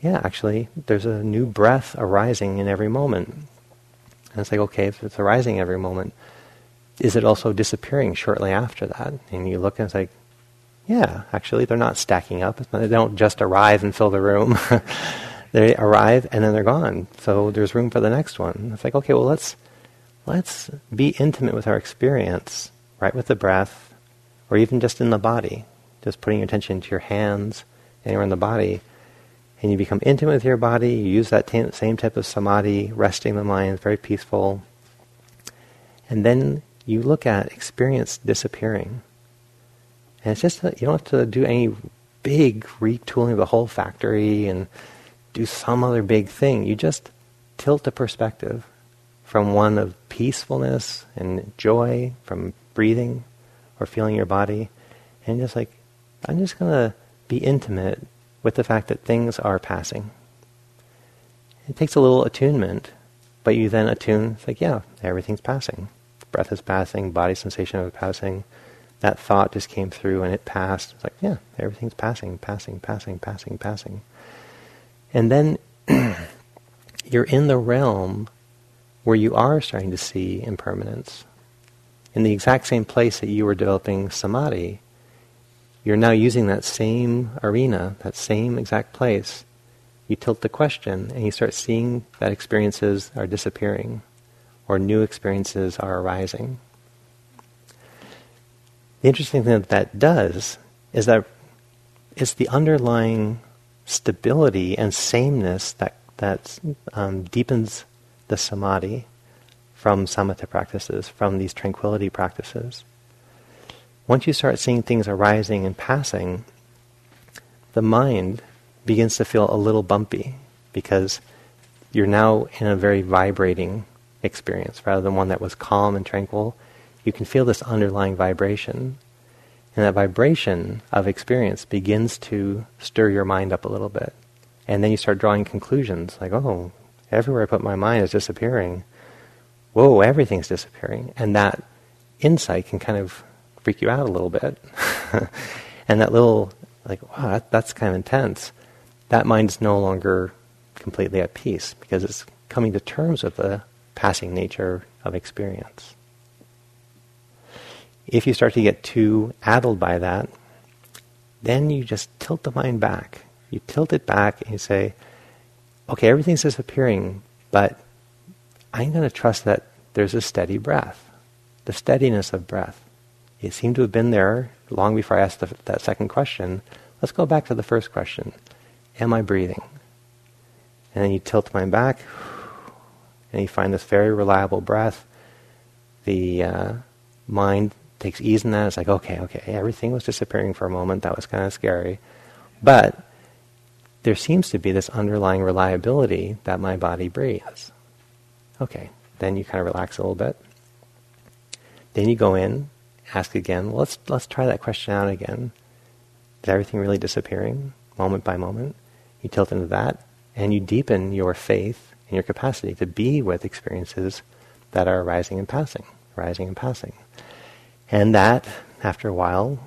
yeah, actually, there's a new breath arising in every moment. And it's like, okay, if it's arising every moment, is it also disappearing shortly after that? And you look and it's like, yeah, actually, they're not stacking up. They don't just arrive and fill the room. they arrive and then they're gone. So there's room for the next one. It's like, okay, well, let's let's be intimate with our experience, right with the breath, or even just in the body. Just putting your attention to your hands, anywhere in the body, and you become intimate with your body. You use that t- same type of samadhi, resting the mind, very peaceful. And then you look at experience disappearing. And it's just that you don't have to do any big retooling of the whole factory and do some other big thing. You just tilt the perspective from one of peacefulness and joy from breathing or feeling your body, and just like, I'm just going to be intimate with the fact that things are passing. It takes a little attunement, but you then attune, it's like, yeah, everything's passing. Breath is passing, body sensation is passing. That thought just came through and it passed. It's like, yeah, everything's passing, passing, passing, passing, passing. And then you're in the realm where you are starting to see impermanence. In the exact same place that you were developing samadhi, you're now using that same arena, that same exact place. You tilt the question and you start seeing that experiences are disappearing or new experiences are arising. The interesting thing that that does is that it's the underlying stability and sameness that, that um, deepens the samadhi from samatha practices, from these tranquility practices. Once you start seeing things arising and passing, the mind begins to feel a little bumpy because you're now in a very vibrating experience rather than one that was calm and tranquil. You can feel this underlying vibration. And that vibration of experience begins to stir your mind up a little bit. And then you start drawing conclusions like, oh, everywhere I put my mind is disappearing. Whoa, everything's disappearing. And that insight can kind of freak you out a little bit. and that little, like, wow, that, that's kind of intense. That mind's no longer completely at peace because it's coming to terms with the passing nature of experience. If you start to get too addled by that, then you just tilt the mind back. You tilt it back and you say, okay, everything's disappearing, but I'm going to trust that there's a steady breath, the steadiness of breath. It seemed to have been there long before I asked the, that second question. Let's go back to the first question Am I breathing? And then you tilt the mind back, and you find this very reliable breath. The uh, mind takes ease in that. It's like, okay, okay, everything was disappearing for a moment. That was kind of scary. But there seems to be this underlying reliability that my body breathes. Okay, then you kind of relax a little bit. Then you go in, ask again. Well, let's let's try that question out again. Is everything really disappearing moment by moment? You tilt into that, and you deepen your faith and your capacity to be with experiences that are arising and passing, rising and passing. And that, after a while,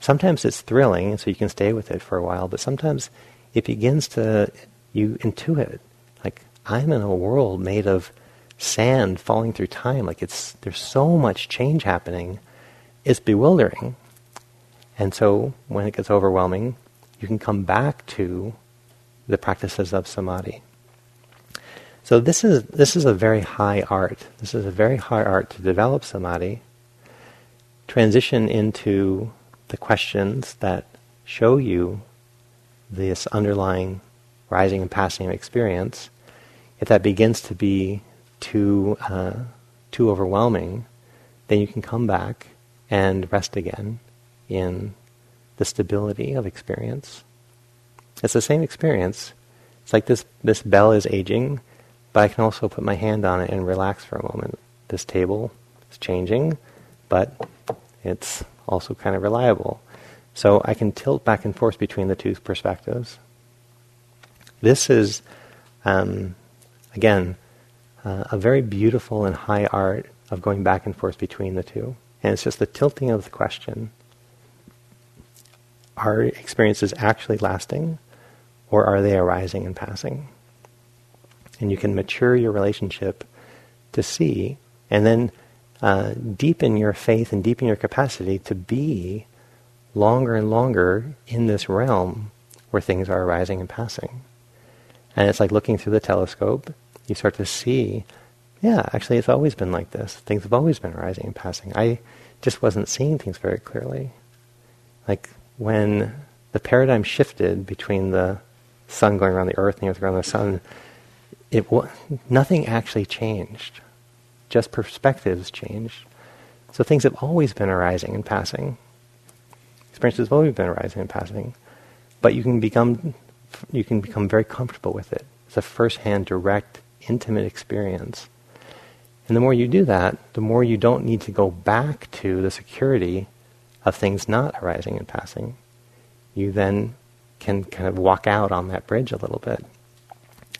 sometimes it's thrilling, so you can stay with it for a while, but sometimes it begins to, you intuit, like, I'm in a world made of sand falling through time. Like, it's, there's so much change happening. It's bewildering. And so, when it gets overwhelming, you can come back to the practices of samadhi. So this is this is a very high art. This is a very high art to develop samadhi. Transition into the questions that show you this underlying rising and passing of experience, if that begins to be too uh, too overwhelming, then you can come back and rest again in the stability of experience. It's the same experience. It's like this this bell is aging, but I can also put my hand on it and relax for a moment. This table is changing, but it's also kind of reliable. So I can tilt back and forth between the two perspectives. This is, um, again, uh, a very beautiful and high art of going back and forth between the two. And it's just the tilting of the question. Are experiences actually lasting, or are they arising and passing? And you can mature your relationship to see, and then uh, deepen your faith and deepen your capacity to be longer and longer in this realm where things are arising and passing. And it's like looking through the telescope, you start to see, yeah, actually it's always been like this. Things have always been arising and passing. I just wasn't seeing things very clearly. Like when the paradigm shifted between the sun going around the earth and the earth going around the sun, it nothing actually changed. Just perspectives changed. So things have always been arising and passing experiences have always been arising and passing, but you can become you can become very comfortable with it. It's a first-hand, direct, intimate experience. And the more you do that, the more you don't need to go back to the security of things not arising and passing. You then can kind of walk out on that bridge a little bit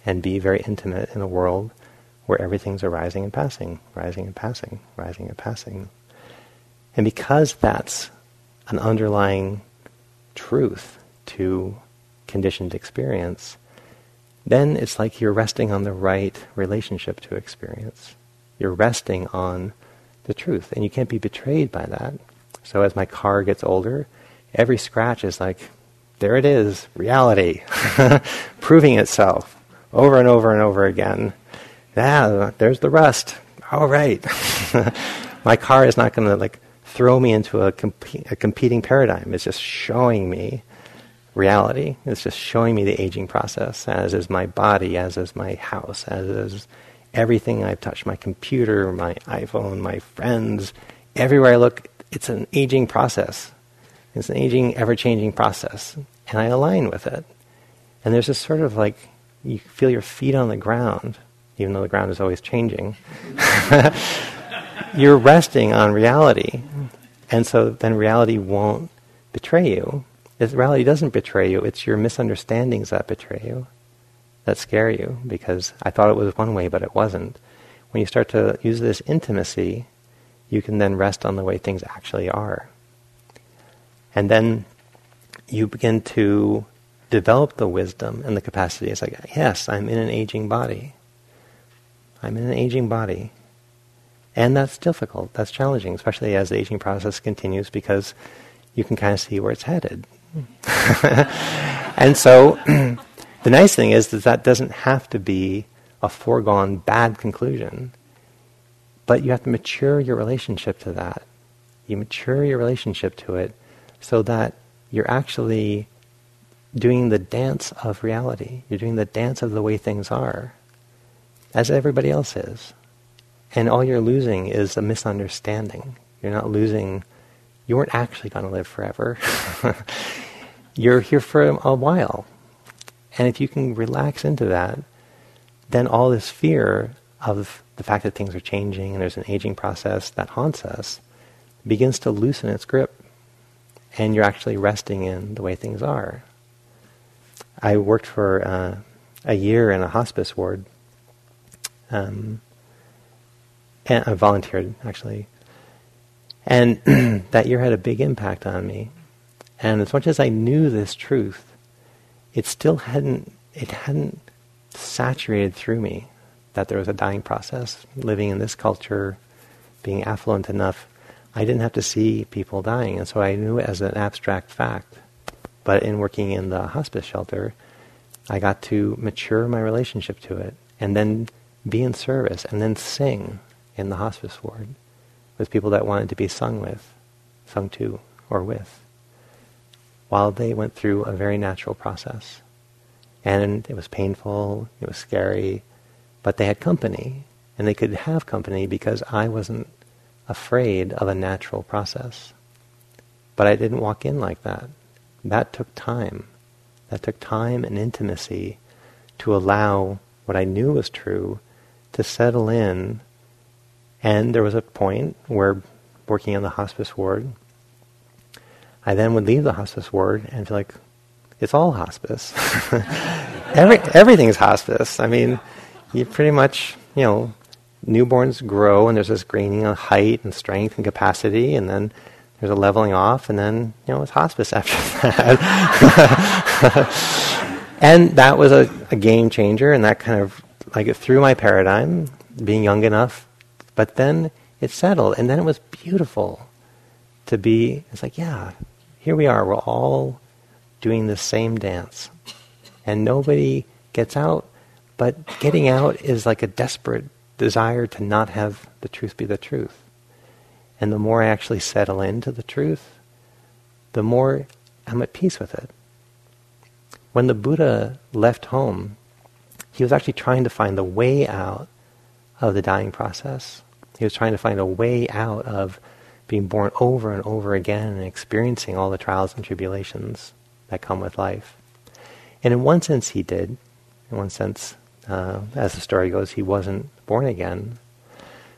and be very intimate in a world where everything's arising and passing, rising and passing, rising and passing. And because that's an underlying truth to conditioned experience, then it's like you're resting on the right relationship to experience. You're resting on the truth, and you can't be betrayed by that. So as my car gets older, every scratch is like, there it is, reality, proving itself over and over and over again. Yeah, there's the rust. All right. my car is not going to like throw me into a, comp- a competing paradigm. It's just showing me reality. It's just showing me the aging process, as is my body, as is my house, as is everything I've touched my computer, my iPhone, my friends. Everywhere I look, it's an aging process. It's an aging, ever changing process. And I align with it. And there's this sort of like, you feel your feet on the ground, even though the ground is always changing. You're resting on reality. And so then reality won't betray you reality doesn't betray you. It's your misunderstandings that betray you, that scare you, because I thought it was one way, but it wasn't. When you start to use this intimacy, you can then rest on the way things actually are. And then you begin to develop the wisdom and the capacity. It's like, yes, I'm in an aging body. I'm in an aging body. And that's difficult. That's challenging, especially as the aging process continues, because you can kind of see where it's headed. and so the nice thing is that that doesn't have to be a foregone bad conclusion. But you have to mature your relationship to that. You mature your relationship to it so that you're actually doing the dance of reality. You're doing the dance of the way things are, as everybody else is. And all you're losing is a misunderstanding. You're not losing you weren't actually going to live forever. You're here for a while. And if you can relax into that, then all this fear of the fact that things are changing and there's an aging process that haunts us begins to loosen its grip. And you're actually resting in the way things are. I worked for uh, a year in a hospice ward. Um, and I volunteered, actually, and that year had a big impact on me. And as much as I knew this truth, it still hadn't it hadn't saturated through me that there was a dying process. Living in this culture, being affluent enough, I didn't have to see people dying, and so I knew it as an abstract fact. But in working in the hospice shelter, I got to mature my relationship to it, and then be in service, and then sing in the hospice ward with people that wanted to be sung with, sung to, or with, while they went through a very natural process. And it was painful, it was scary, but they had company, and they could have company because I wasn't afraid of a natural process. But I didn't walk in like that. That took time. That took time and intimacy to allow what I knew was true to settle in and there was a point where, working in the hospice ward, I then would leave the hospice ward and feel like, it's all hospice. Every, everything's hospice. I mean, you pretty much, you know, newborns grow and there's this gaining of height and strength and capacity, and then there's a leveling off, and then, you know, it's hospice after that. and that was a, a game changer, and that kind of, like, it threw my paradigm, being young enough but then it settled, and then it was beautiful to be. It's like, yeah, here we are. We're all doing the same dance, and nobody gets out. But getting out is like a desperate desire to not have the truth be the truth. And the more I actually settle into the truth, the more I'm at peace with it. When the Buddha left home, he was actually trying to find the way out of the dying process. He was trying to find a way out of being born over and over again and experiencing all the trials and tribulations that come with life. And in one sense, he did. In one sense, uh, as the story goes, he wasn't born again.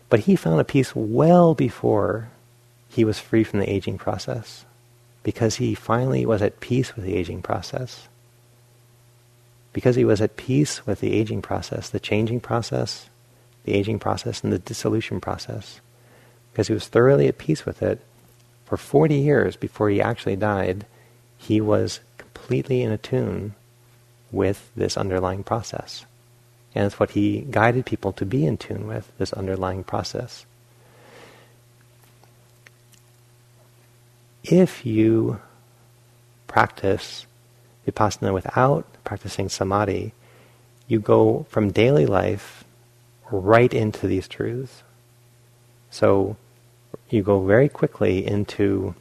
But he found a peace well before he was free from the aging process because he finally was at peace with the aging process. Because he was at peace with the aging process, the changing process, the aging process, and the dissolution process. Because he was thoroughly at peace with it, for 40 years before he actually died, he was completely in attune with this underlying process. And it's what he guided people to be in tune with, this underlying process. If you practice vipassana without practicing samadhi, you go from daily life right into these truths. So you go very quickly into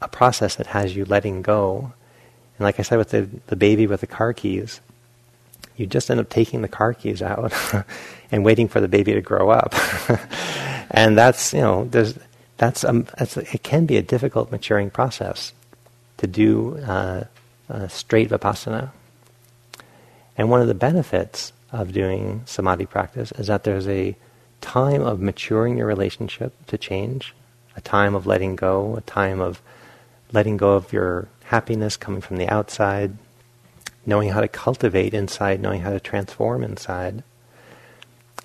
a process that has you letting go. And like I said with the, the baby with the car keys, you just end up taking the car keys out and waiting for the baby to grow up. and that's, you know, there's, that's, um, that's, it can be a difficult maturing process to do uh, uh, straight vipassana. And one of the benefits of doing samadhi practice is that there's a time of maturing your relationship to change, a time of letting go, a time of letting go of your happiness coming from the outside, knowing how to cultivate inside, knowing how to transform inside,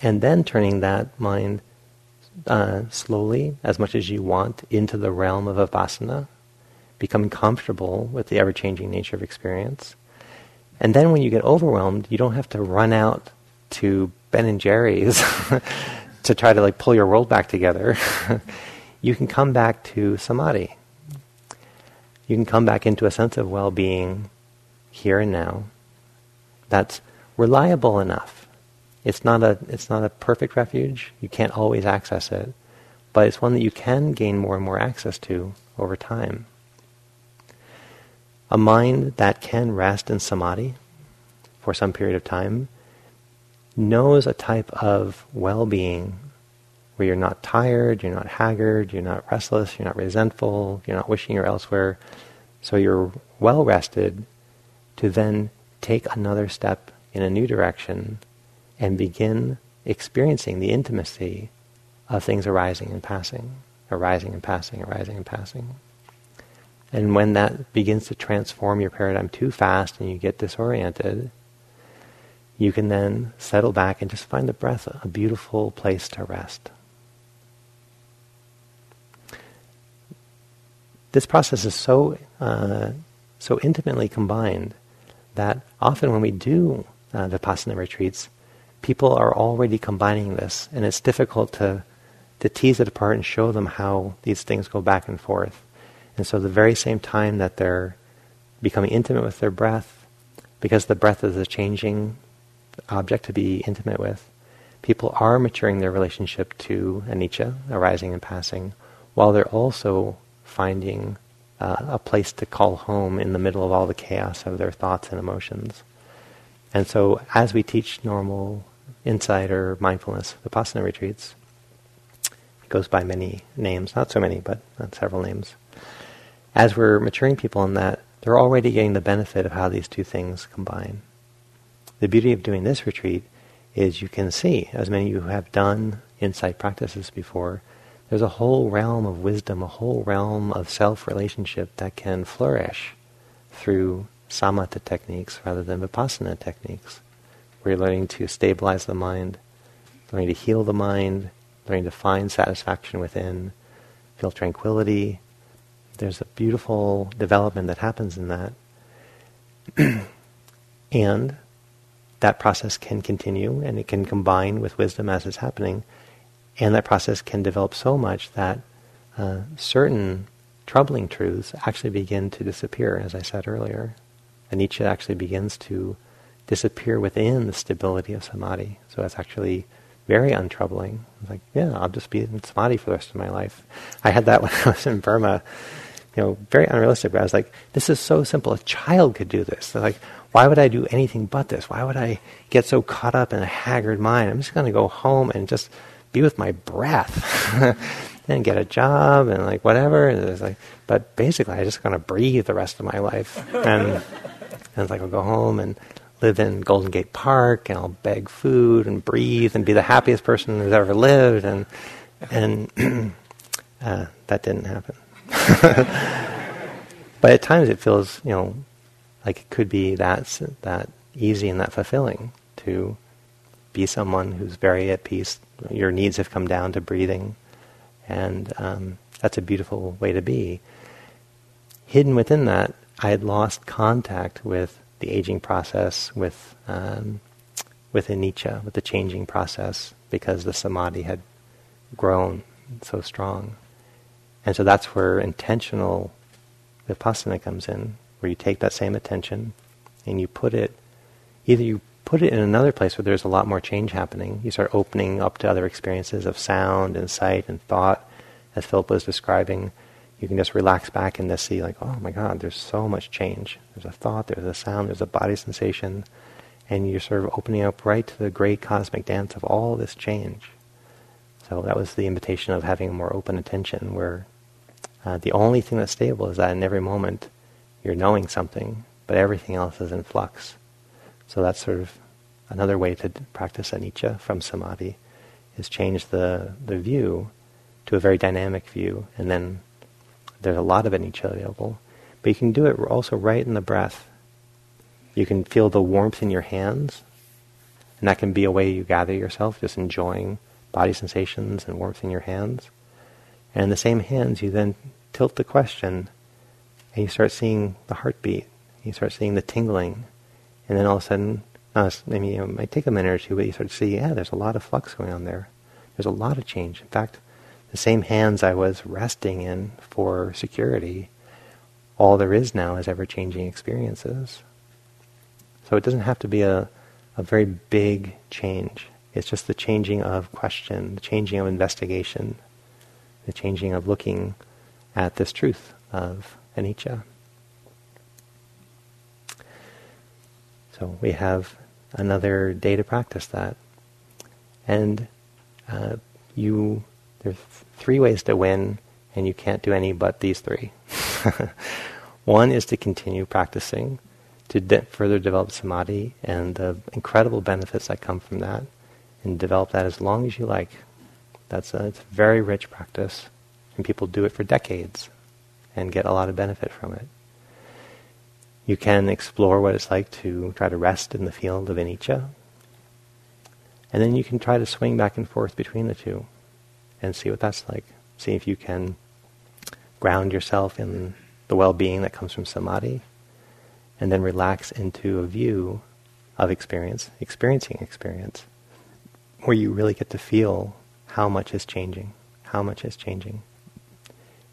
and then turning that mind uh, slowly, as much as you want, into the realm of vipassana, becoming comfortable with the ever changing nature of experience. And then when you get overwhelmed, you don't have to run out to Ben and Jerry's to try to like pull your world back together. you can come back to samadhi. You can come back into a sense of well being here and now that's reliable enough. It's not a it's not a perfect refuge. You can't always access it, but it's one that you can gain more and more access to over time. A mind that can rest in samadhi for some period of time knows a type of well-being where you're not tired, you're not haggard, you're not restless, you're not resentful, you're not wishing you're elsewhere. So you're well rested to then take another step in a new direction and begin experiencing the intimacy of things arising and passing, arising and passing, arising and passing. And when that begins to transform your paradigm too fast and you get disoriented, you can then settle back and just find the breath a beautiful place to rest. This process is so uh, so intimately combined that often when we do uh, Vipassana retreats, people are already combining this, and it's difficult to, to tease it apart and show them how these things go back and forth. And so, the very same time that they're becoming intimate with their breath, because the breath is a changing object to be intimate with, people are maturing their relationship to anicca, arising and passing, while they're also finding uh, a place to call home in the middle of all the chaos of their thoughts and emotions. And so, as we teach normal insight or mindfulness vipassana retreats, it goes by many names, not so many, but several names. As we're maturing people in that, they're already getting the benefit of how these two things combine. The beauty of doing this retreat is you can see, as many of you have done insight practices before, there's a whole realm of wisdom, a whole realm of self relationship that can flourish through samatha techniques rather than vipassana techniques, you're learning to stabilize the mind, learning to heal the mind, learning to find satisfaction within, feel tranquility. There's a beautiful development that happens in that. and that process can continue and it can combine with wisdom as it's happening and that process can develop so much that uh, certain troubling truths actually begin to disappear, as I said earlier. Anicca actually begins to disappear within the stability of samadhi. So it's actually very untroubling. It's like, yeah, I'll just be in samadhi for the rest of my life. I had that when I was in Burma. You know, very unrealistic. But I was like, this is so simple. A child could do this. They're like, why would I do anything but this? Why would I get so caught up in a haggard mind? I'm just going to go home and just be with my breath and get a job and like whatever. And it's like, but basically, I'm just gonna breathe the rest of my life. And, and it's like I'll go home and live in Golden Gate Park and I'll beg food and breathe and be the happiest person who's ever lived. And and uh, that didn't happen. but at times it feels, you know, like it could be that that easy and that fulfilling to be someone who's very at peace. Your needs have come down to breathing, and um, that's a beautiful way to be. Hidden within that, I had lost contact with the aging process, with um, with anicca, with the changing process, because the samadhi had grown so strong. And so that's where intentional vipassana comes in, where you take that same attention and you put it, either you put it in another place where there's a lot more change happening. You start opening up to other experiences of sound and sight and thought, as Philip was describing. You can just relax back and just see, like, oh my God, there's so much change. There's a thought, there's a sound, there's a body sensation, and you're sort of opening up right to the great cosmic dance of all this change. So that was the invitation of having a more open attention, where uh, the only thing that's stable is that in every moment you're knowing something, but everything else is in flux. So that's sort of another way to practice anicca from samadhi, is change the, the view to a very dynamic view, and then there's a lot of anicca available. But you can do it also right in the breath. You can feel the warmth in your hands, and that can be a way you gather yourself, just enjoying body sensations and warmth in your hands. And the same hands, you then tilt the question, and you start seeing the heartbeat. You start seeing the tingling, and then all of a sudden, uh, maybe it might take a minute or two, but you start to see, yeah, there's a lot of flux going on there. There's a lot of change. In fact, the same hands I was resting in for security, all there is now is ever-changing experiences. So it doesn't have to be a, a very big change. It's just the changing of question, the changing of investigation, the changing of looking at this truth of anicca. So we have another day to practice that. And uh, you, there's three ways to win, and you can't do any but these three. One is to continue practicing, to de- further develop samadhi and the incredible benefits that come from that and develop that as long as you like. That's a, it's a very rich practice, and people do it for decades and get a lot of benefit from it. You can explore what it's like to try to rest in the field of anicca, and then you can try to swing back and forth between the two and see what that's like. See if you can ground yourself in the well-being that comes from samadhi, and then relax into a view of experience, experiencing experience where you really get to feel how much is changing, how much is changing.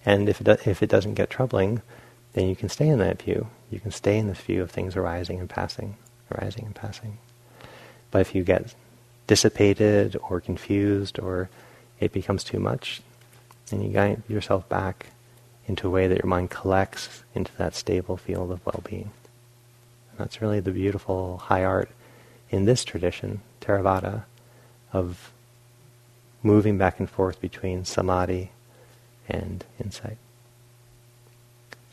And if it, do, if it doesn't get troubling, then you can stay in that view. You can stay in this view of things arising and passing, arising and passing. But if you get dissipated or confused or it becomes too much, then you guide yourself back into a way that your mind collects into that stable field of well-being. And that's really the beautiful high art in this tradition, Theravada, of moving back and forth between samadhi and insight.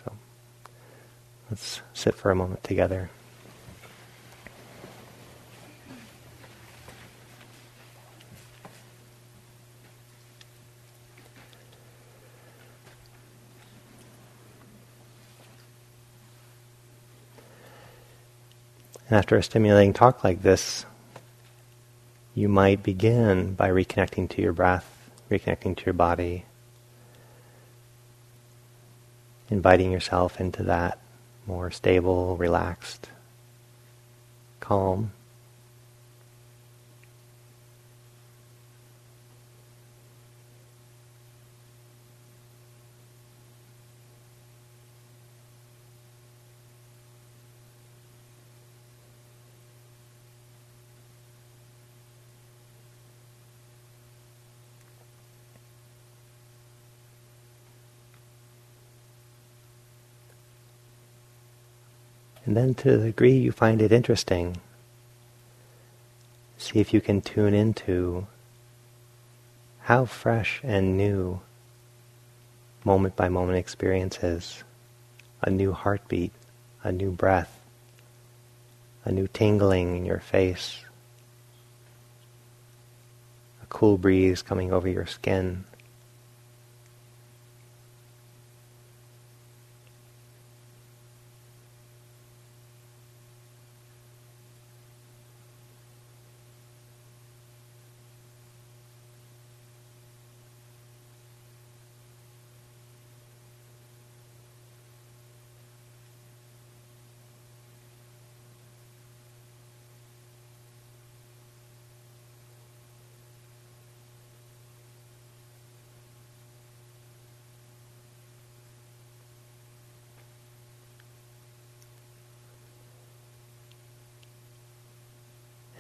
So let's sit for a moment together. And after a stimulating talk like this, you might begin by reconnecting to your breath, reconnecting to your body, inviting yourself into that more stable, relaxed, calm And then to the degree you find it interesting, see if you can tune into how fresh and new moment by moment experiences. A new heartbeat, a new breath, a new tingling in your face, a cool breeze coming over your skin.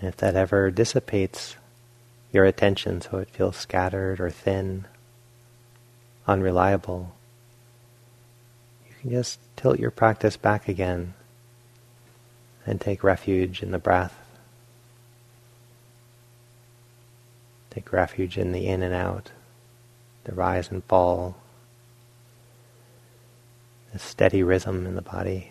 And if that ever dissipates your attention so it feels scattered or thin, unreliable, you can just tilt your practice back again and take refuge in the breath. Take refuge in the in and out, the rise and fall, the steady rhythm in the body.